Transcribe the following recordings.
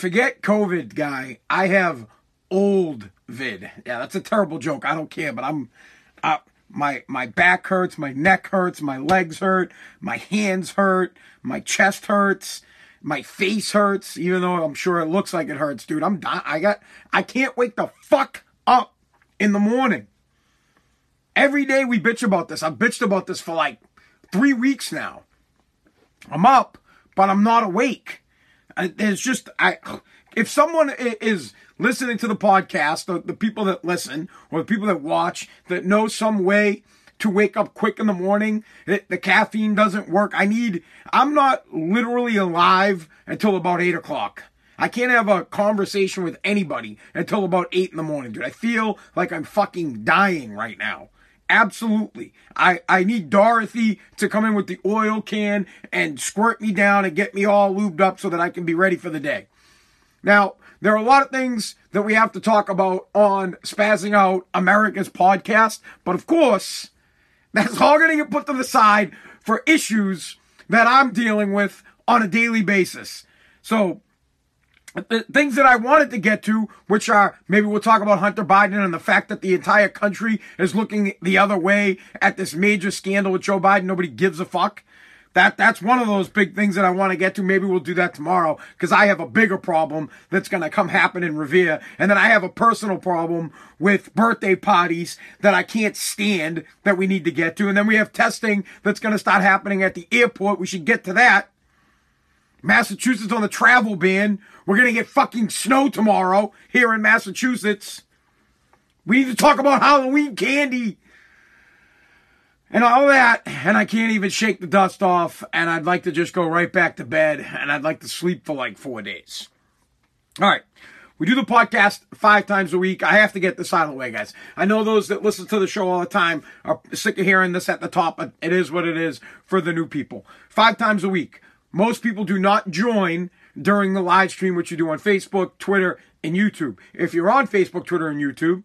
forget COVID, guy. I have old vid. Yeah, that's a terrible joke. I don't care, but I'm. Uh, my my back hurts, my neck hurts, my legs hurt, my hands hurt, my chest hurts, my face hurts. Even though I'm sure it looks like it hurts, dude. I'm. I got. I can't wake the fuck up in the morning. Every day we bitch about this. I've bitched about this for like three weeks now. I'm up, but I'm not awake. It's just I. If someone is listening to the podcast, the, the people that listen or the people that watch that know some way to wake up quick in the morning, the, the caffeine doesn't work. I need. I'm not literally alive until about eight o'clock. I can't have a conversation with anybody until about eight in the morning, dude. I feel like I'm fucking dying right now. Absolutely. I, I need Dorothy to come in with the oil can and squirt me down and get me all lubed up so that I can be ready for the day. Now, there are a lot of things that we have to talk about on Spazzing Out America's podcast, but of course, that's all going to get put to the side for issues that I'm dealing with on a daily basis. So, Uh, things that I wanted to get to, which are maybe we'll talk about Hunter Biden and the fact that the entire country is looking the other way at this major scandal with Joe Biden. Nobody gives a fuck. That that's one of those big things that I want to get to. Maybe we'll do that tomorrow because I have a bigger problem that's going to come happen in Revere, and then I have a personal problem with birthday parties that I can't stand that we need to get to, and then we have testing that's going to start happening at the airport. We should get to that. Massachusetts on the travel ban. We're going to get fucking snow tomorrow here in Massachusetts. We need to talk about Halloween candy and all that. And I can't even shake the dust off. And I'd like to just go right back to bed. And I'd like to sleep for like four days. All right. We do the podcast five times a week. I have to get this out of the way, guys. I know those that listen to the show all the time are sick of hearing this at the top, but it is what it is for the new people. Five times a week. Most people do not join during the live stream, which you do on Facebook, Twitter, and YouTube. If you're on Facebook, Twitter, and YouTube,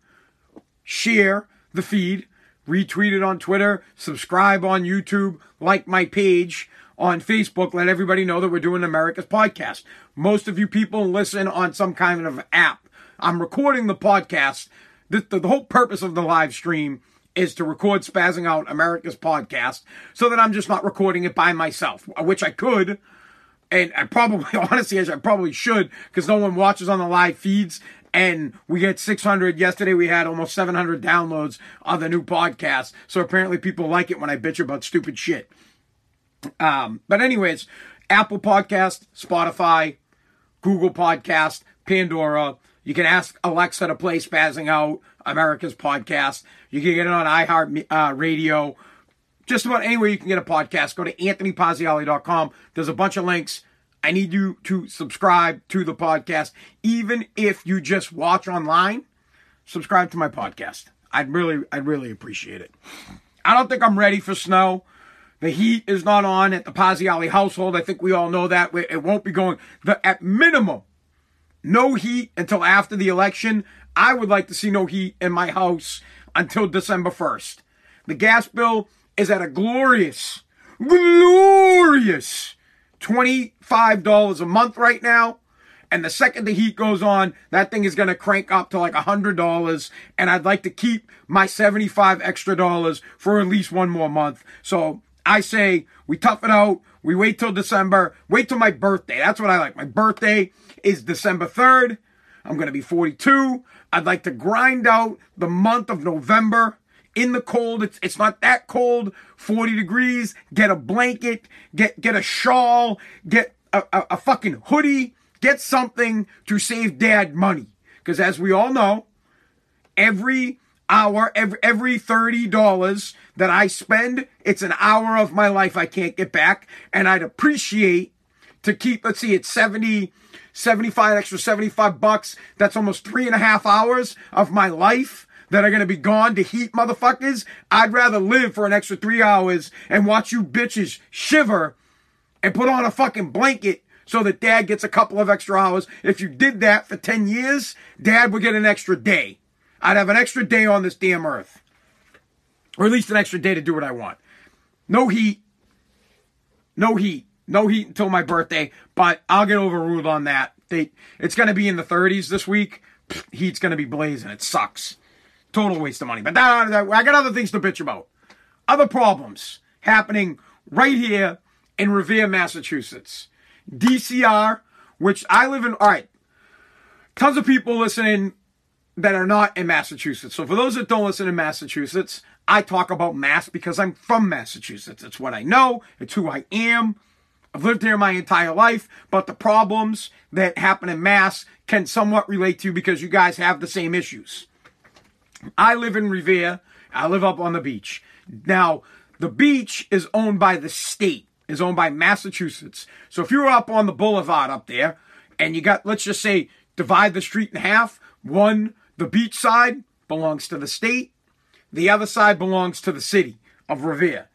share the feed, retweet it on Twitter, subscribe on YouTube, like my page on Facebook. Let everybody know that we're doing America's podcast. Most of you people listen on some kind of app. I'm recording the podcast. The, the, the whole purpose of the live stream is to record Spazzing Out America's podcast so that I'm just not recording it by myself, which I could. And I probably, honestly, I probably should because no one watches on the live feeds. And we get 600. Yesterday we had almost 700 downloads on the new podcast. So apparently people like it when I bitch about stupid shit. Um, but anyways, Apple Podcast, Spotify, Google Podcast, Pandora. You can ask Alexa to play Spazzing Out America's podcast. You can get it on iHeart uh, Radio. Just about anywhere you can get a podcast. Go to anthonypazziali.com. There's a bunch of links. I need you to subscribe to the podcast. Even if you just watch online, subscribe to my podcast. I'd really, I'd really appreciate it. I don't think I'm ready for snow. The heat is not on at the Pazziali household. I think we all know that. It won't be going, the, at minimum, no heat until after the election. I would like to see no heat in my house until December 1st. The gas bill is at a glorious, glorious $25 a month right now. And the second the heat goes on, that thing is going to crank up to like $100. And I'd like to keep my 75 extra dollars for at least one more month. So I say we tough it out. We wait till December. Wait till my birthday. That's what I like. My birthday is December 3rd. I'm going to be 42. I'd like to grind out the month of November in the cold. It's, it's not that cold. 40 degrees. Get a blanket. Get, get a shawl. Get a, a, a fucking hoodie. Get something to save dad money. Because as we all know, every hour, every, every $30 that I spend, it's an hour of my life I can't get back. And I'd appreciate to keep, let's see, it's 70, 75 extra 75 bucks. That's almost three and a half hours of my life that are going to be gone to heat motherfuckers. I'd rather live for an extra three hours and watch you bitches shiver and put on a fucking blanket so that dad gets a couple of extra hours. If you did that for 10 years, dad would get an extra day. I'd have an extra day on this damn earth. Or at least an extra day to do what I want. No heat. No heat. No heat until my birthday, but I'll get overruled on that. They, it's going to be in the 30s this week. Heat's going to be blazing. It sucks. Total waste of money. But that, that, I got other things to bitch about. Other problems happening right here in Revere, Massachusetts. DCR, which I live in. All right. Tons of people listening that are not in Massachusetts. So for those that don't listen in Massachusetts, I talk about Mass because I'm from Massachusetts. It's what I know. It's who I am. I've lived here my entire life, but the problems that happen in Mass can somewhat relate to you because you guys have the same issues. I live in Revere. I live up on the beach. Now, the beach is owned by the state, is owned by Massachusetts. So if you're up on the boulevard up there and you got, let's just say, divide the street in half, one, the beach side belongs to the state, the other side belongs to the city of Revere.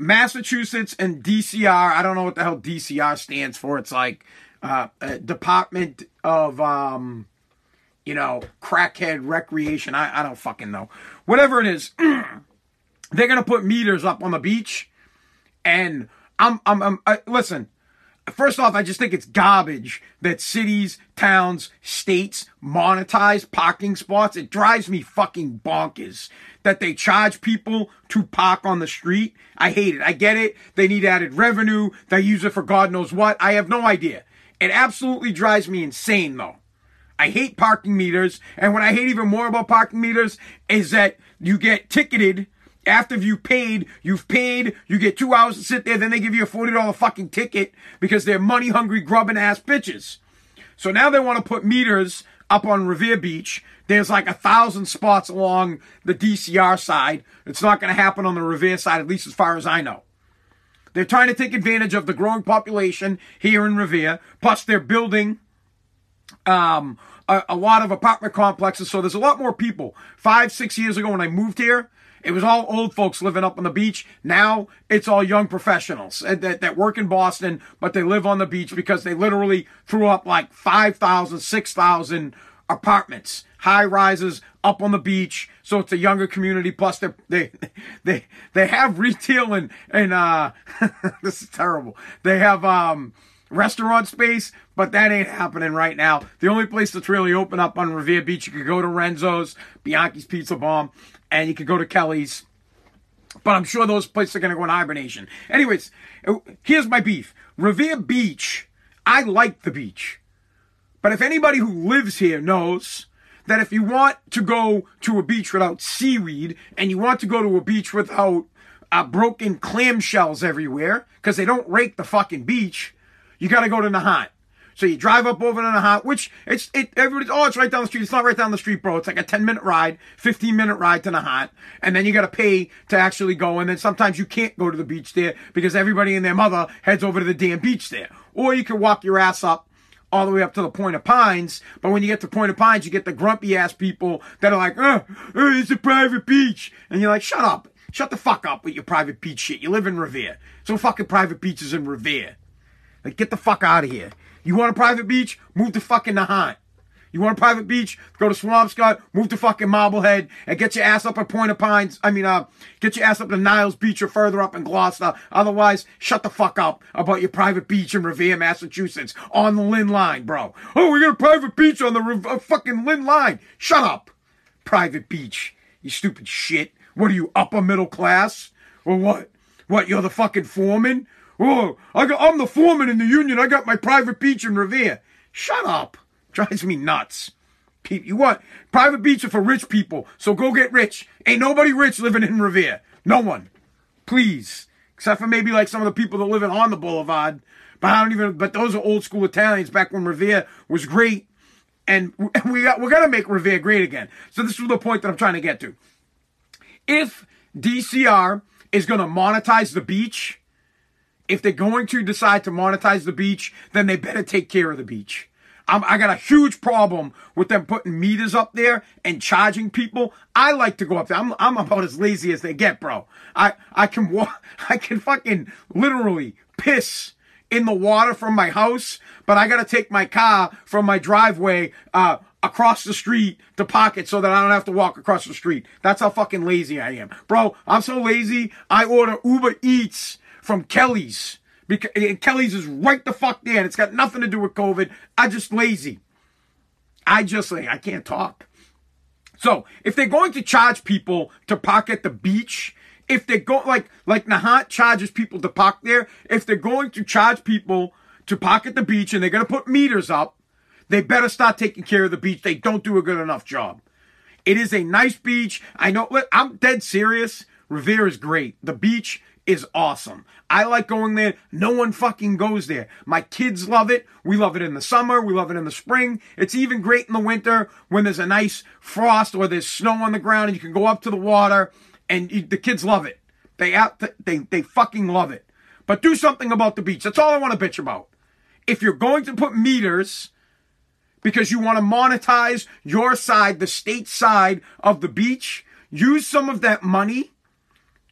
Massachusetts and DCR, I don't know what the hell DCR stands for. It's like uh, Department of, um, you know, crackhead recreation. I, I don't fucking know. Whatever it is, they're going to put meters up on the beach. And I'm, I'm, I'm I, listen, First off, I just think it's garbage that cities, towns, states monetize parking spots. It drives me fucking bonkers that they charge people to park on the street. I hate it. I get it. They need added revenue. They use it for God knows what. I have no idea. It absolutely drives me insane though. I hate parking meters. And what I hate even more about parking meters is that you get ticketed after you paid, you've paid, you get two hours to sit there, then they give you a $40 fucking ticket because they're money hungry, grubbing ass bitches. So now they want to put meters up on Revere Beach. There's like a thousand spots along the DCR side. It's not going to happen on the Revere side, at least as far as I know. They're trying to take advantage of the growing population here in Revere. Plus, they're building um, a, a lot of apartment complexes. So there's a lot more people. Five, six years ago when I moved here, it was all old folks living up on the beach. Now it's all young professionals that, that work in Boston, but they live on the beach because they literally threw up like 5,000, 6,000 apartments, high rises up on the beach. So it's a younger community. Plus they, they, they, they have retail and, and, uh, this is terrible. They have, um, restaurant space, but that ain't happening right now. The only place that's really open up on Revere Beach, you could go to Renzo's, Bianchi's Pizza Bomb, and you could go to Kelly's. But I'm sure those places are going to go in hibernation. Anyways, here's my beef. Revere Beach, I like the beach. But if anybody who lives here knows that if you want to go to a beach without seaweed and you want to go to a beach without uh, broken clamshells everywhere, because they don't rake the fucking beach, you got to go to Nahant. So you drive up over to Nahant, which it's it everybody's oh it's right down the street. It's not right down the street, bro. It's like a 10 minute ride, 15 minute ride to Nahant, and then you got to pay to actually go. And then sometimes you can't go to the beach there because everybody and their mother heads over to the damn beach there. Or you can walk your ass up all the way up to the Point of Pines. But when you get to Point of Pines, you get the grumpy ass people that are like, oh, it's a private beach. And you're like, shut up. Shut the fuck up with your private beach shit. You live in Revere. So fucking private beaches in Revere. Like, get the fuck out of here. You want a private beach? Move to fucking Nahant. You want a private beach? Go to Swampscott, move to fucking Marblehead, and get your ass up at Point of Pines. I mean, uh, get your ass up to Niles Beach or further up in Gloucester. Otherwise, shut the fuck up about your private beach in Revere, Massachusetts, on the Lynn Line, bro. Oh, we got a private beach on the uh, fucking Lynn Line. Shut up. Private beach. You stupid shit. What are you, upper middle class? Or what? What, you're the fucking foreman? Oh, I got, I'm the foreman in the union. I got my private beach in Revere. Shut up. Drives me nuts. You want private beach are for rich people, so go get rich. Ain't nobody rich living in Revere. No one. Please. Except for maybe like some of the people that live in on the boulevard. But I don't even, but those are old school Italians back when Revere was great. And we got, we're going to make Revere great again. So this is the point that I'm trying to get to. If DCR is going to monetize the beach, if they're going to decide to monetize the beach, then they better take care of the beach. I'm, i got a huge problem with them putting meters up there and charging people. I like to go up there. I'm, I'm about as lazy as they get, bro. I, I can walk, I can fucking literally piss in the water from my house, but I gotta take my car from my driveway, uh, across the street to pocket so that I don't have to walk across the street. That's how fucking lazy I am. Bro, I'm so lazy, I order Uber Eats from Kelly's Because Kelly's is right the fuck there, and it's got nothing to do with COVID. I just lazy. I just like I can't talk. So if they're going to charge people to park at the beach, if they go like like Nahant charges people to park there, if they're going to charge people to park at the beach and they're to put meters up, they better start taking care of the beach. They don't do a good enough job. It is a nice beach. I know. I'm dead serious. Revere is great. The beach is awesome. I like going there. No one fucking goes there. My kids love it. We love it in the summer. We love it in the spring. It's even great in the winter when there's a nice frost or there's snow on the ground and you can go up to the water and you, the kids love it. They out, they, they fucking love it. But do something about the beach. That's all I want to bitch about. If you're going to put meters because you want to monetize your side, the state side of the beach, use some of that money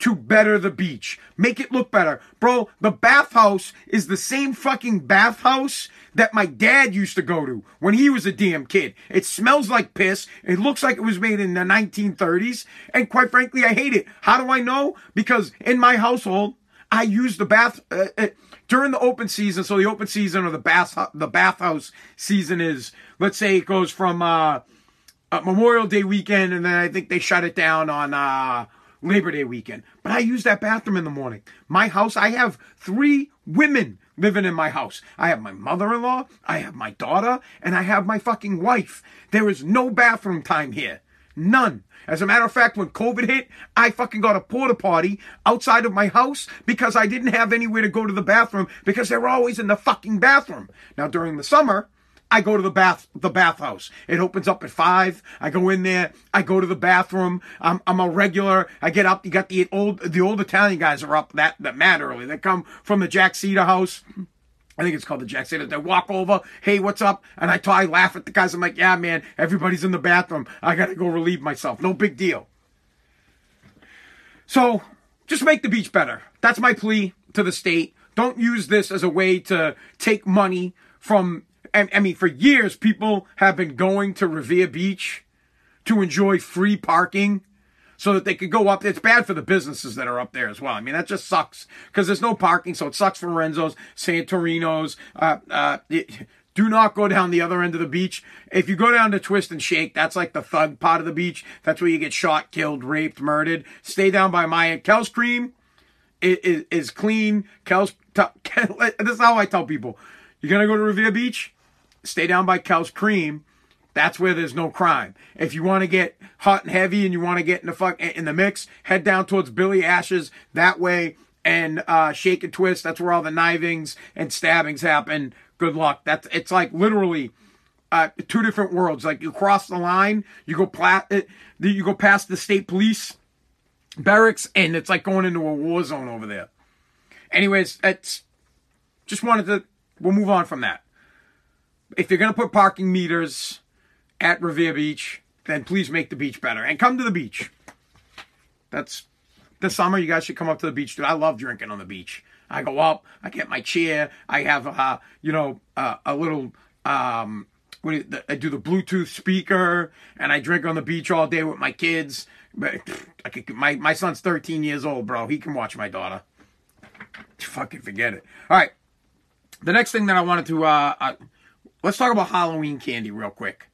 to better the beach. Make it look better. Bro, the bathhouse is the same fucking bathhouse that my dad used to go to when he was a damn kid. It smells like piss. It looks like it was made in the 1930s. And quite frankly, I hate it. How do I know? Because in my household, I use the bath uh, uh, during the open season. So the open season or the bath the bathhouse season is, let's say, it goes from uh, Memorial Day weekend, and then I think they shut it down on uh, Labor Day weekend. But I use that bathroom in the morning. My house, I have three women living in my house. I have my mother in law, I have my daughter, and I have my fucking wife. There is no bathroom time here. None. As a matter of fact, when COVID hit, I fucking got a porta potty outside of my house because I didn't have anywhere to go to the bathroom because they were always in the fucking bathroom. Now during the summer, I go to the bath, the bathhouse. It opens up at five. I go in there. I go to the bathroom. I'm, I'm a regular. I get up. You got the old, the old Italian guys are up that, that mad early. They come from the Jack Satter house. I think it's called the Jack Satter. They walk over. Hey, what's up? And I, t- I laugh at the guys. I'm like, yeah, man, everybody's in the bathroom. I got to go relieve myself. No big deal. So just make the beach better. That's my plea to the state. Don't use this as a way to take money from I, I mean, for years, people have been going to Revere Beach to enjoy free parking so that they could go up. It's bad for the businesses that are up there as well. I mean, that just sucks because there's no parking, so it sucks for Renzo's, Santorino's. Uh, uh, it, do not go down the other end of the beach. If you go down to Twist and Shake, that's like the thug part of the beach. That's where you get shot, killed, raped, murdered. Stay down by Maya. Kel's Cream is, is, clean. Kel's, t- this is how I tell people. You're going to go to Revere Beach? Stay down by Kel's Cream. That's where there's no crime. If you want to get hot and heavy and you want to get in the fuck in the mix, head down towards Billy Ashes that way and uh, shake and twist. That's where all the knivings and stabbings happen. Good luck. That's it's like literally uh, two different worlds. Like you cross the line, you go pla- uh, you go past the state police barracks, and it's like going into a war zone over there. Anyways, it's just wanted to. We'll move on from that if you're going to put parking meters at Revere Beach, then please make the beach better and come to the beach. That's this summer. You guys should come up to the beach, dude. I love drinking on the beach. I go up, I get my chair, I have uh, you know uh, a little um, what do you, I do the Bluetooth speaker, and I drink on the beach all day with my kids. But my my son's 13 years old, bro. He can watch my daughter. Fucking forget it. All right. The next thing that I wanted to uh, uh Let's talk about Halloween candy real quick.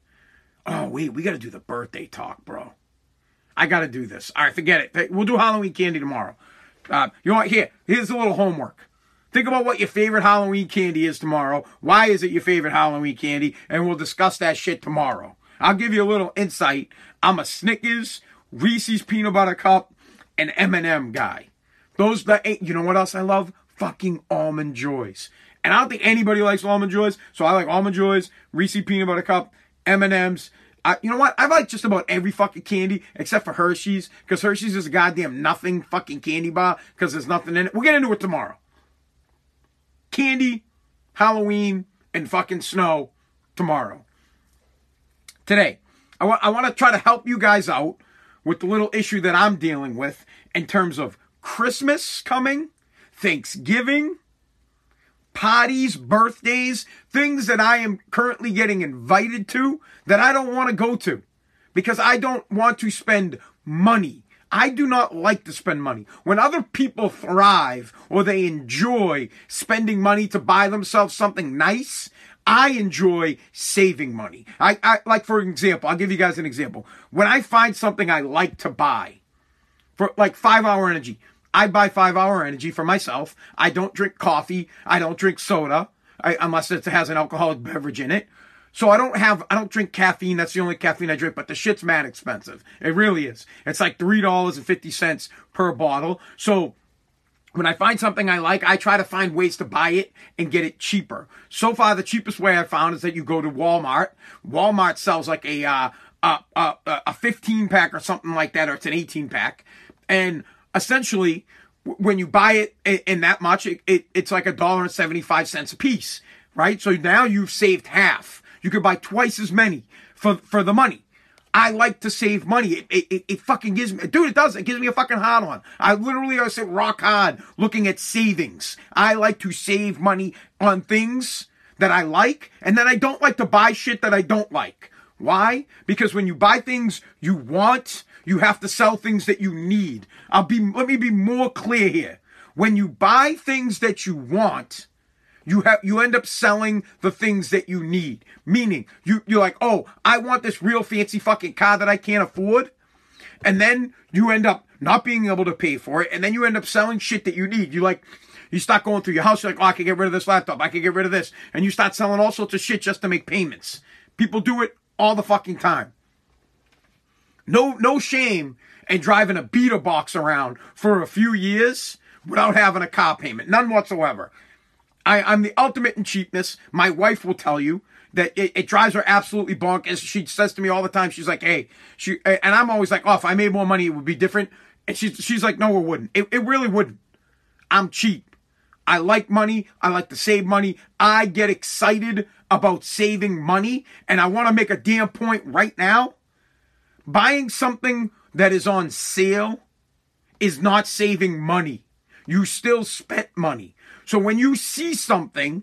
Oh, wait, we got to do the birthday talk, bro. I got to do this. All right, forget it. We'll do Halloween candy tomorrow. Uh, you know what? Here, here's a little homework. Think about what your favorite Halloween candy is tomorrow. Why is it your favorite Halloween candy? And we'll discuss that shit tomorrow. I'll give you a little insight. I'm a Snickers, Reese's peanut butter cup, and M&M guy. Those the you know what else I love? Fucking almond joys. And I don't think anybody likes almond joys, so I like almond joys, Reese peanut butter cup, M and M's. you know what? I like just about every fucking candy except for Hershey's because Hershey's is a goddamn nothing fucking candy bar because there's nothing in it. We'll get into it tomorrow. Candy, Halloween, and fucking snow tomorrow. Today, I want I want to try to help you guys out with the little issue that I'm dealing with in terms of Christmas coming, Thanksgiving, parties, birthdays, things that I am currently getting invited to that I don't want to go to because I don't want to spend money. I do not like to spend money. When other people thrive or they enjoy spending money to buy themselves something nice, I enjoy saving money. I, I like, for example, I'll give you guys an example. When I find something I like to buy, for like five hour energy, I buy five hour energy for myself. I don't drink coffee. I don't drink soda I, unless it has an alcoholic beverage in it. So I don't have, I don't drink caffeine. That's the only caffeine I drink, but the shit's mad expensive. It really is. It's like $3.50 per bottle. So when I find something I like, I try to find ways to buy it and get it cheaper. So far, the cheapest way I found is that you go to Walmart. Walmart sells like a, uh, a, a, a 15 pack or something like that, or it's an 18 pack. And essentially, when you buy it in that much, it, it it's like a dollar and 75 cents a piece, right? So now you've saved half. You could buy twice as many for, for the money. I like to save money. It, it, it, fucking gives me, dude, it does. It gives me a fucking hard on. I literally, I sit rock hard looking at savings. I like to save money on things that I like, and then I don't like to buy shit that I don't like. Why? Because when you buy things you want, you have to sell things that you need. I'll be, let me be more clear here. When you buy things that you want, you have, you end up selling the things that you need. Meaning, you, you're like, oh, I want this real fancy fucking car that I can't afford. And then you end up not being able to pay for it. And then you end up selling shit that you need. You like, you start going through your house, you're like, oh, I can get rid of this laptop. I can get rid of this. And you start selling all sorts of shit just to make payments. People do it all the fucking time. No, no shame in driving a beater box around for a few years without having a car payment. None whatsoever. I, I'm the ultimate in cheapness. My wife will tell you that it, it, drives her absolutely bonkers. She says to me all the time, she's like, "Hey," she and I'm always like, "Oh, if I made more money, it would be different." And she's she's like, "No, it wouldn't. It, it really wouldn't. I'm cheap. I like money. I like to save money. I get excited about saving money, and I want to make a damn point right now. Buying something that is on sale is not saving money. You still spent money. So when you see something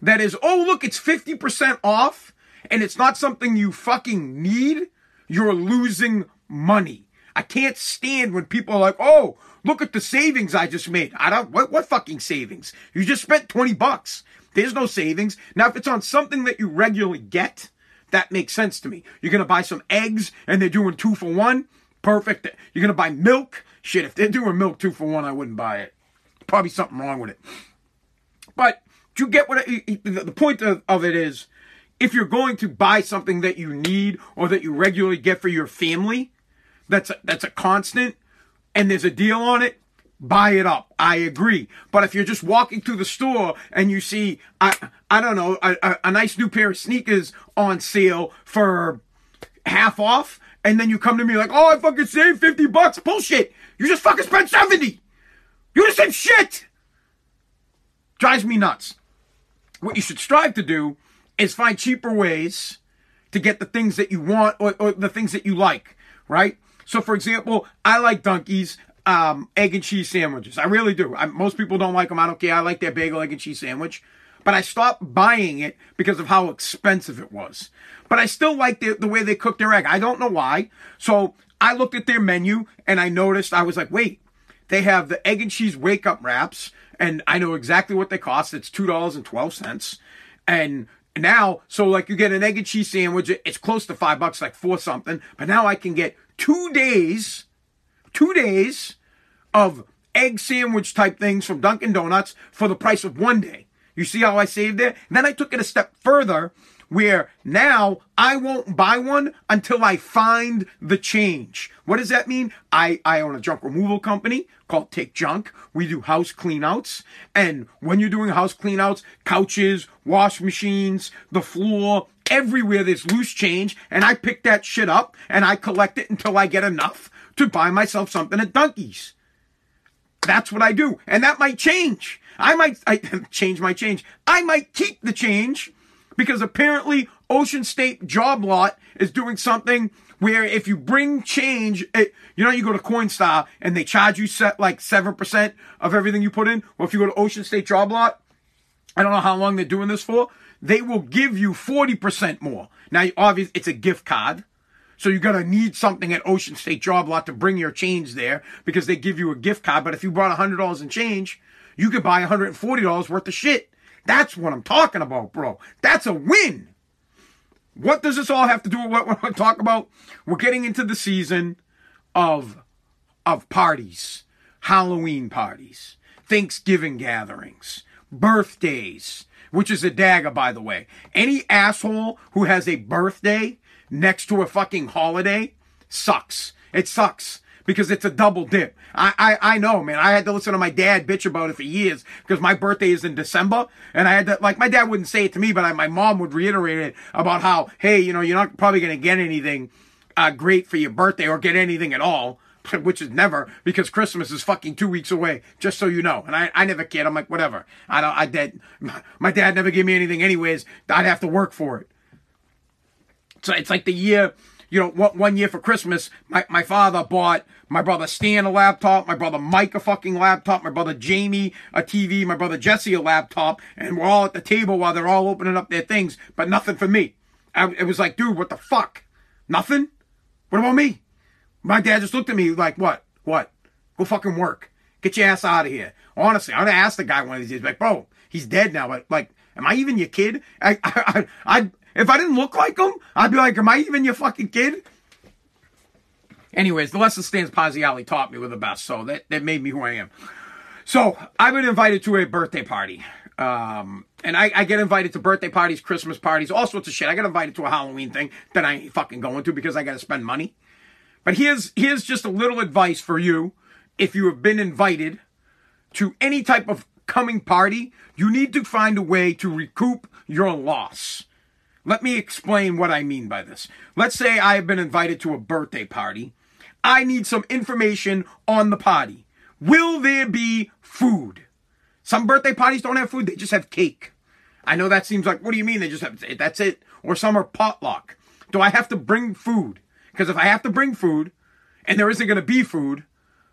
that is, oh, look, it's 50% off and it's not something you fucking need, you're losing money. I can't stand when people are like, oh, look at the savings I just made. I don't, what, what fucking savings? You just spent 20 bucks. There's no savings. Now, if it's on something that you regularly get, that makes sense to me. You're going to buy some eggs and they're doing two for one. Perfect. You're going to buy milk. Shit, if they're doing milk two for one, I wouldn't buy it. Probably something wrong with it. But do you get what it, the point of, of it is if you're going to buy something that you need or that you regularly get for your family, that's a, that's a constant and there's a deal on it, buy it up. I agree. But if you're just walking through the store and you see, I, I don't know, a, a, a nice new pair of sneakers on sale for half off, and then you come to me like, oh, I fucking saved 50 bucks. Bullshit. You just fucking spent 70. You're the same shit. Drives me nuts. What you should strive to do is find cheaper ways to get the things that you want or, or the things that you like, right? So, for example, I like Dunkies um, egg and cheese sandwiches. I really do. I, most people don't like them. I don't care. I like their bagel, egg, and cheese sandwich. But I stopped buying it because of how expensive it was. But I still like the, the way they cook their egg. I don't know why. So I looked at their menu and I noticed, I was like, wait, they have the egg and cheese wake up wraps. And I know exactly what they cost. It's $2.12. And now, so like you get an egg and cheese sandwich, it's close to five bucks, like four something. But now I can get two days two days of egg sandwich type things from Dunkin' Donuts for the price of one day. You see how I saved? And then I took it a step further where now I won't buy one until I find the change. What does that mean? I, I own a junk removal company called Take Junk. We do house cleanouts. And when you're doing house cleanouts, couches, wash machines, the floor, everywhere there's loose change. And I pick that shit up and I collect it until I get enough to buy myself something at Dunkies. That's what I do. And that might change. I might I, change my change. I might keep the change because apparently Ocean State Job Lot is doing something where if you bring change, it, you know, you go to Coinstar and they charge you set like 7% of everything you put in. Well, if you go to Ocean State Job Lot, I don't know how long they're doing this for. They will give you 40% more. Now, obviously, it's a gift card. So you're going to need something at Ocean State Job Lot to bring your change there because they give you a gift card. But if you brought $100 in change, you could buy $140 worth of shit. That's what I'm talking about, bro. That's a win. What does this all have to do with what we're going to talk about? We're getting into the season of of parties, Halloween parties, Thanksgiving gatherings, birthdays, which is a dagger, by the way. Any asshole who has a birthday next to a fucking holiday sucks. It sucks because it's a double dip. I, I, I know, man. I had to listen to my dad bitch about it for years because my birthday is in December. And I had to, like, my dad wouldn't say it to me, but I, my mom would reiterate it about how, hey, you know, you're not probably going to get anything uh, great for your birthday or get anything at all. Which is never because Christmas is fucking two weeks away. Just so you know, and I, I never cared. I'm like whatever. I don't. I did. My dad never gave me anything anyways. I'd have to work for it. So it's like the year you know, one year for Christmas, my, my father bought my brother Stan a laptop, my brother Mike a fucking laptop, my brother Jamie a TV, my brother Jesse a laptop, and we're all at the table while they're all opening up their things, but nothing for me. I, it was like, dude, what the fuck? Nothing? What about me? My dad just looked at me like, what? What? Go fucking work. Get your ass out of here. Honestly, I'm gonna ask the guy one of these days, like, bro, he's dead now, but like, am I even your kid? I, I, I, I if I didn't look like him, I'd be like, am I even your fucking kid? Anyways, the lesson Stans Pazziali taught me were the best, so that, that made me who I am. So I've been invited to a birthday party. Um, and I, I, get invited to birthday parties, Christmas parties, all sorts of shit. I get invited to a Halloween thing that I ain't fucking going to because I gotta spend money. But here's here's just a little advice for you. If you have been invited to any type of coming party, you need to find a way to recoup your loss. Let me explain what I mean by this. Let's say I have been invited to a birthday party. I need some information on the party. Will there be food? Some birthday parties don't have food, they just have cake. I know that seems like, what do you mean they just have, that's it? Or some are potluck. Do I have to bring food? Because if I have to bring food and there isn't going to be food,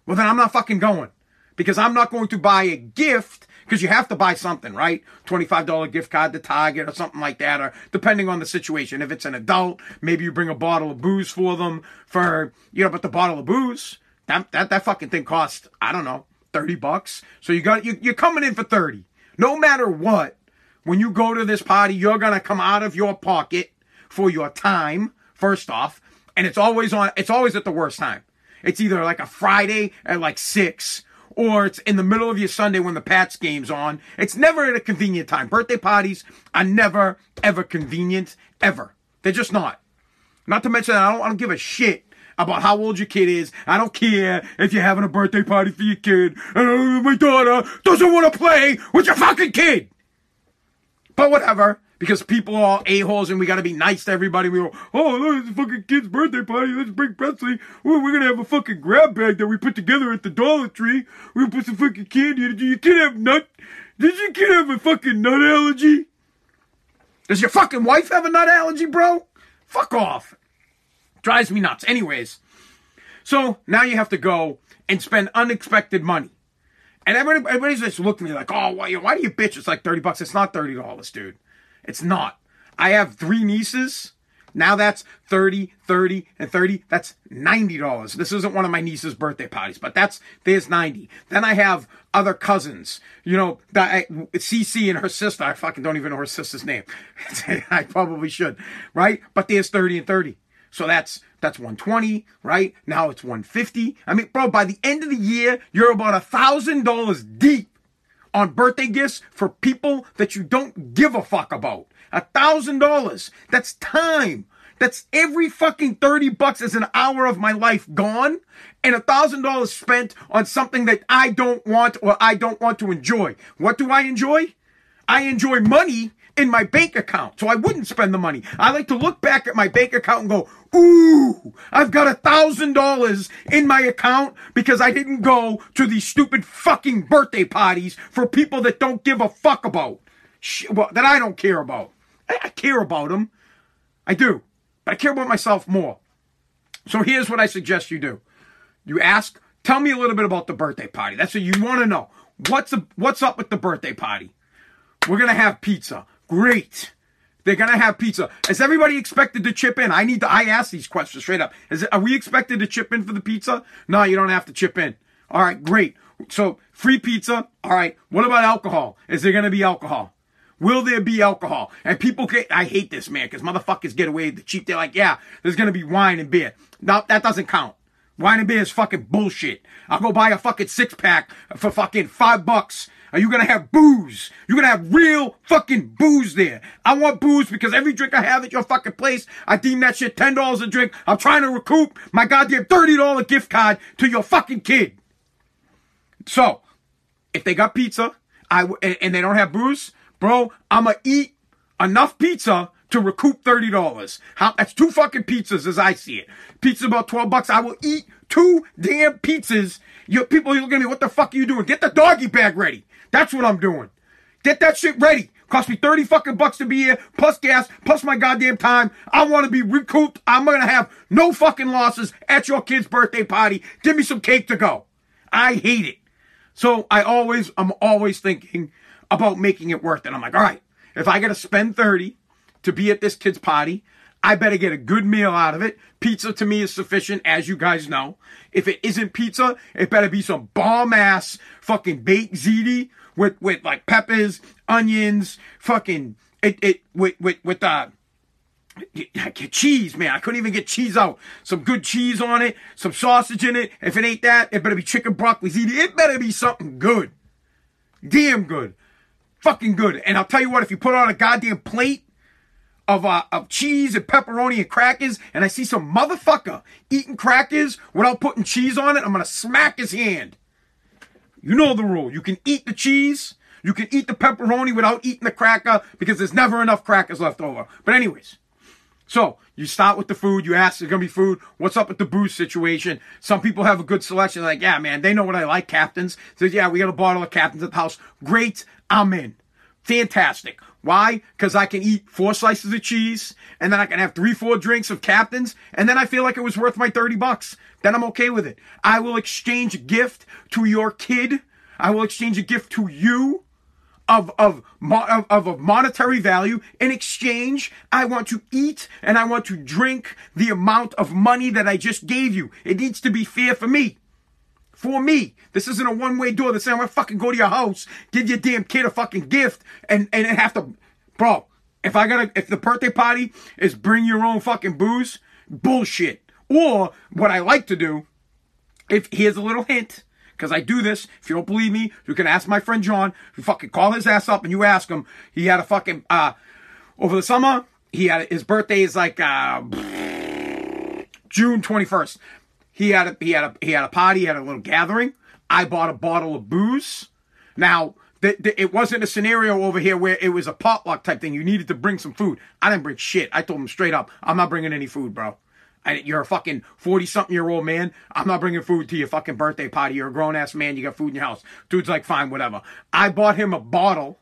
well, then I'm not fucking going. Because I'm not going to buy a gift because you have to buy something, right? $25 gift card to Target or something like that, or depending on the situation. If it's an adult, maybe you bring a bottle of booze for them for, you know, but the bottle of booze, that, that, that fucking thing costs, I don't know, 30 bucks. So you got, you, you're coming in for 30. No matter what, when you go to this party, you're going to come out of your pocket for your time, first off, and it's always on, it's always at the worst time. It's either like a Friday at like six or it's in the middle of your Sunday when the Pats game's on. It's never at a convenient time. Birthday parties are never, ever convenient, ever. They're just not. Not to mention, I don't, I don't give a shit about how old your kid is. I don't care if you're having a birthday party for your kid. Uh, my daughter doesn't want to play with your fucking kid. But whatever because people are all a-holes and we gotta be nice to everybody. We go, oh, look, it's a fucking kid's birthday party. Let's bring Presley. We're gonna have a fucking grab bag that we put together at the Dollar Tree. We're gonna put some fucking candy. Do your kid have nut? Did your kid have a fucking nut allergy? Does your fucking wife have a nut allergy, bro? Fuck off. Drives me nuts. Anyways, so now you have to go and spend unexpected money. And everybody, everybody's just looking at me like, oh, why, why do you bitch? It's like 30 bucks. It's not $30, dude. It's not. I have three nieces. Now that's 30, 30, and 30. That's $90. This isn't one of my niece's birthday parties, but that's, there's 90. Then I have other cousins, you know, that I, CC and her sister. I fucking don't even know her sister's name. I probably should, right? But there's 30 and 30. So that's, that's 120, right? Now it's 150. I mean, bro, by the end of the year, you're about a thousand dollars deep on birthday gifts for people that you don't give a fuck about. A thousand dollars. That's time. That's every fucking 30 bucks is an hour of my life gone and a thousand dollars spent on something that I don't want or I don't want to enjoy. What do I enjoy? I enjoy money in my bank account. So I wouldn't spend the money. I like to look back at my bank account and go, ooh, I've got a thousand dollars in my account because I didn't go to these stupid fucking birthday parties for people that don't give a fuck about. well, that I don't care about. I, I care about them. I do. But I care about myself more. So here's what I suggest you do. You ask, tell me a little bit about the birthday party. That's what you want to know. What's, a, what's up with the birthday party? We're going to have pizza. Great. they're gonna have pizza. Is everybody expected to chip in? I need to. I ask these questions straight up. Is it, are we expected to chip in for the pizza? No, you don't have to chip in. All right, great. So free pizza. All right. What about alcohol? Is there gonna be alcohol? Will there be alcohol? And people get, I hate this, man, because motherfuckers get away with the cheap. They're like, yeah, there's going to be wine and beer. No, that doesn't count. Wine and beer is fucking bullshit. I'll go buy a fucking six pack for fucking five bucks. Are you gonna have booze? You're gonna have real fucking booze there. I want booze because every drink I have at your fucking place, I deem that shit $10 a drink. I'm trying to recoup my goddamn $30 gift card to your fucking kid. So, if they got pizza, I and, and they don't have booze, bro, I'ma eat enough pizza to recoup thirty dollars. That's two fucking pizzas as I see it. Pizza about twelve bucks. I will eat two damn pizzas. You people are looking at me. What the fuck are you doing? Get the doggy bag ready. That's what I'm doing. Get that shit ready. Cost me 30 fucking bucks to be here, plus gas, plus my goddamn time. I want to be recouped. I'm going to have no fucking losses at your kid's birthday party. Give me some cake to go. I hate it. So I always, I'm always thinking about making it worth it. I'm like, all right, if I got to spend 30 to be at this kid's party, I better get a good meal out of it. Pizza to me is sufficient, as you guys know. If it isn't pizza, it better be some bomb ass fucking baked ziti with with like peppers, onions, fucking it it with with with uh cheese, man. I couldn't even get cheese out. Some good cheese on it, some sausage in it. If it ain't that, it better be chicken broccoli ziti. It better be something good. Damn good. Fucking good. And I'll tell you what, if you put on a goddamn plate of uh, of cheese and pepperoni and crackers, and I see some motherfucker eating crackers without putting cheese on it, I'm gonna smack his hand. You know the rule. You can eat the cheese. You can eat the pepperoni without eating the cracker because there's never enough crackers left over. But anyways, so you start with the food. You ask, there's gonna be food. What's up with the booze situation? Some people have a good selection. Like, yeah, man, they know what I like. Captains says, yeah, we got a bottle of Captains at the house. Great, I'm in. Fantastic. Why? Because I can eat four slices of cheese and then I can have three, four drinks of captains and then I feel like it was worth my 30 bucks. Then I'm okay with it. I will exchange a gift to your kid. I will exchange a gift to you of, of, of, of monetary value. In exchange, I want to eat and I want to drink the amount of money that I just gave you. It needs to be fair for me for me. This isn't a one way door. This isn't I'm gonna fucking go to your house, give your damn kid a fucking gift, and and have to, bro. If I gotta, if the birthday party is bring your own fucking booze, bullshit. Or what I like to do, if here's a little hint, because I do this. If you don't believe me, you can ask my friend John. You fucking call his ass up and you ask him. He had a fucking uh over the summer. He had his birthday is like uh June twenty first. He had a he had a he had a party, he had a little gathering. I bought a bottle of booze. Now, it wasn't a scenario over here where it was a potluck type thing. You needed to bring some food. I didn't bring shit. I told him straight up, I'm not bringing any food, bro. I, you're a fucking 40 something year old man. I'm not bringing food to your fucking birthday party. You're a grown ass man. You got food in your house. Dude's like, fine, whatever. I bought him a bottle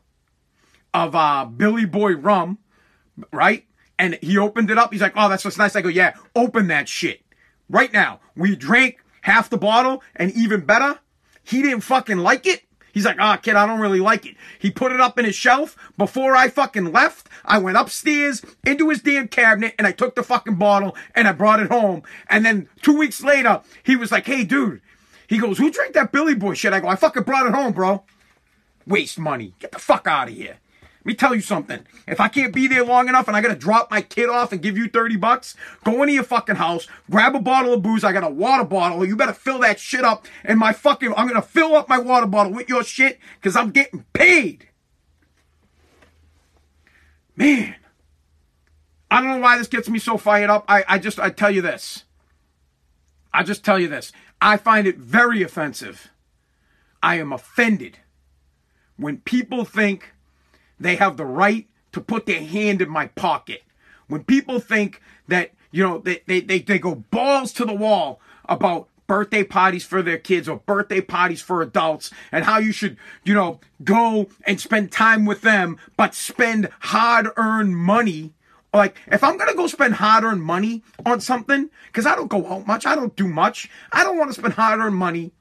of uh, Billy Boy rum, right? And he opened it up. He's like, oh, that's just nice. I go, yeah, open that shit right now. We drank half the bottle, and even better, he didn't fucking like it. He's like, ah, oh, kid, I don't really like it. He put it up in his shelf. Before I fucking left, I went upstairs into his damn cabinet and I took the fucking bottle and I brought it home. And then two weeks later, he was like, hey, dude. He goes, who drank that Billy Boy shit? I go, I fucking brought it home, bro. Waste money. Get the fuck out of here me tell you something. If I can't be there long enough and I gotta drop my kid off and give you 30 bucks, go into your fucking house, grab a bottle of booze. I got a water bottle. You better fill that shit up. And my fucking, I'm gonna fill up my water bottle with your shit because I'm getting paid. Man. I don't know why this gets me so fired up. I, I just, I tell you this. I just tell you this. I find it very offensive. I am offended when people think they have the right to put their hand in my pocket. When people think that, you know, they, they, they, they go balls to the wall about birthday parties for their kids or birthday parties for adults and how you should, you know, go and spend time with them, but spend hard earned money. Like, if I'm gonna go spend hard earned money on something, because I don't go out much, I don't do much, I don't wanna spend hard earned money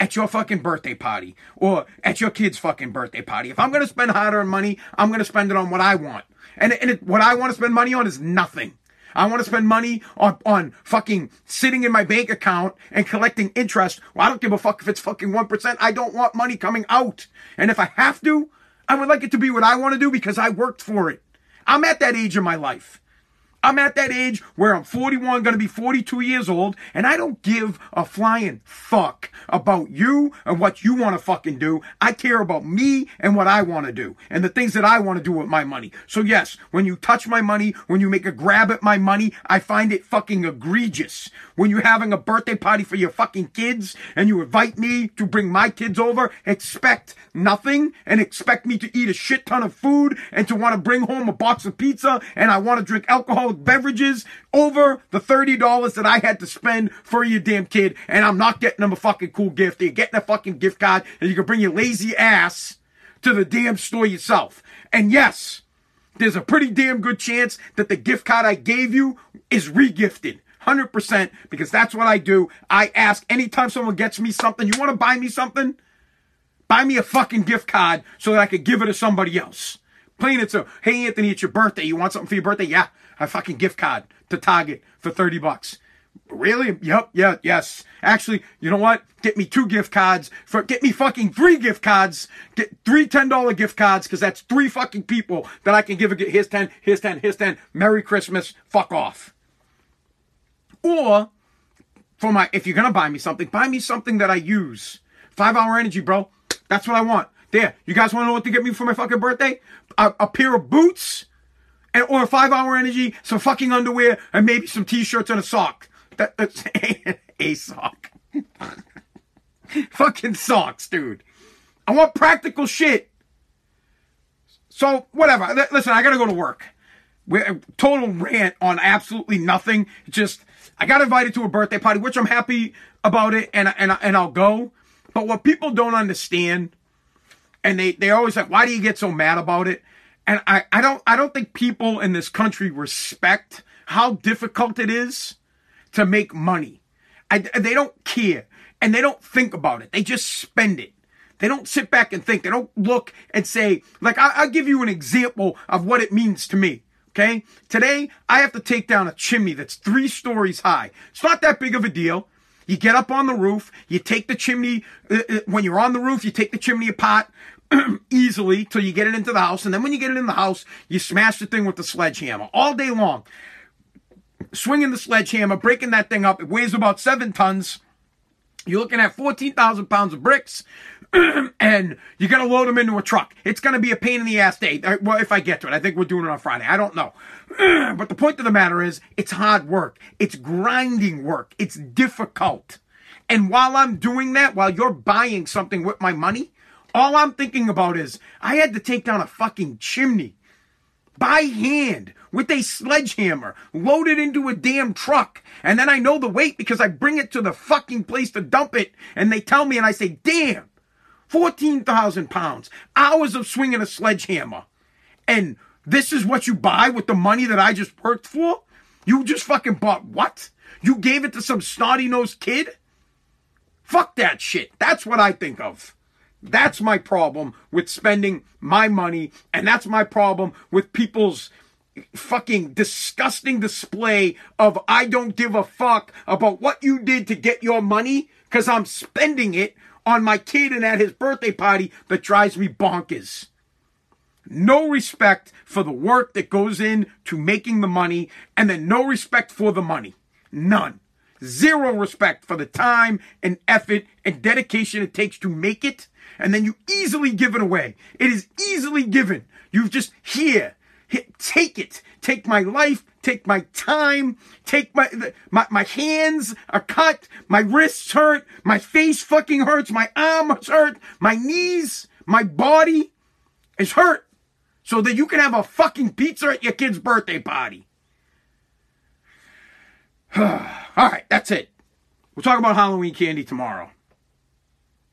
at your fucking birthday party or at your kid's fucking birthday party. If I'm going to spend hard earned money, I'm going to spend it on what I want. And, and it, what I want to spend money on is nothing. I want to spend money on, on fucking sitting in my bank account and collecting interest. Well, I don't give a fuck if it's fucking 1%. I don't want money coming out. And if I have to, I would like it to be what I want to do because I worked for it. I'm at that age in my life. I'm at that age where I'm 41, gonna be 42 years old, and I don't give a flying fuck about you and what you wanna fucking do. I care about me and what I wanna do and the things that I wanna do with my money. So yes, when you touch my money, when you make a grab at my money, I find it fucking egregious. When you're having a birthday party for your fucking kids and you invite me to bring my kids over, expect nothing and expect me to eat a shit ton of food and to wanna bring home a box of pizza and I wanna drink alcohol alcoholic beverages over the $30 that I had to spend for your damn kid. And I'm not getting them a fucking cool gift. You're getting a fucking gift card and you can bring your lazy ass to the damn store yourself. And yes, there's a pretty damn good chance that the gift card I gave you is regifted. 100% because that's what I do. I ask anytime someone gets me something, you want to buy me something? Buy me a fucking gift card so that I could give it to somebody else. Plain it's a, hey Anthony, it's your birthday. You want something for your birthday? Yeah a fucking gift card to Target for 30 bucks. Really? Yep, yeah, yes. Actually, you know what? Get me two gift cards for, get me fucking three gift cards. Get three $10 gift cards because that's three fucking people that I can give a, here's 10, here's 10, here's 10. Merry Christmas. Fuck off. Or, for my, if you're gonna buy me something, buy me something that I use. Five hour energy, bro. That's what I want. There. You guys wanna know what to get me for my fucking birthday? A, a pair of boots and, or five hour energy, some fucking underwear, and maybe some t-shirts and a sock. That, that's a sock. fucking socks, dude. I want practical shit. So whatever. Listen, I gotta go to work. We're, uh, total rant on absolutely nothing. Just I got invited to a birthday party, which I'm happy about it, and and and I'll go. But what people don't understand, and they they always like, why do you get so mad about it? And I, I don't I don't think people in this country respect how difficult it is to make money. I, they don't care and they don't think about it. They just spend it. They don't sit back and think. They don't look and say, like, I, will give you an example of what it means to me. Okay. Today, I have to take down a chimney that's three stories high. It's not that big of a deal. You get up on the roof, you take the chimney, uh, uh when you're on the roof, you take the chimney apart, easily till you get it into the house. And then when you get it in the house, you smash the thing with the sledgehammer all day long. Swinging the sledgehammer, breaking that thing up. It weighs about seven tons. You're looking at 14,000 pounds of bricks. and you're going to load them into a truck. It's going to be a pain in the ass day. Well, if I get to it, I think we're doing it on Friday. I don't know. but the point of the matter is, it's hard work. It's grinding work. It's difficult. And while I'm doing that, while you're buying something with my money, all I'm thinking about is I had to take down a fucking chimney by hand with a sledgehammer, load it into a damn truck, and then I know the weight because I bring it to the fucking place to dump it, and they tell me, and I say, damn, 14,000 pounds, hours of swinging a sledgehammer. And this is what you buy with the money that I just worked for? You just fucking bought what? You gave it to some snotty nosed kid? Fuck that shit. That's what I think of. That's my problem with spending my money. And that's my problem with people's fucking disgusting display of I don't give a fuck about what you did to get your money because I'm spending it on my kid and at his birthday party that drives me bonkers. No respect for the work that goes into making the money and then no respect for the money. None. Zero respect for the time and effort and dedication it takes to make it and then you easily give it away. It is easily given. You've just here, here take it. Take my life, take my time, take my, my, my hands are cut, my wrists hurt, my face fucking hurts, my arms hurt, my knees, my body is hurt. So that you can have a fucking pizza at your kid's birthday party. All right, that's it. We'll talk about Halloween candy tomorrow.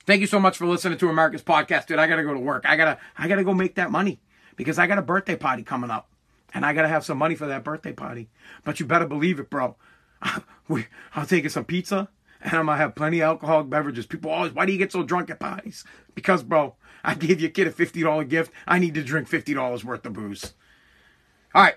Thank you so much for listening to America's podcast, dude. I gotta go to work. I gotta, I gotta go make that money because I got a birthday party coming up, and I gotta have some money for that birthday party. But you better believe it, bro. we, I'll take some pizza, and I'm gonna have plenty of alcoholic beverages. People always, why do you get so drunk at parties? Because, bro, I gave your kid a fifty dollar gift. I need to drink fifty dollars worth of booze. All right.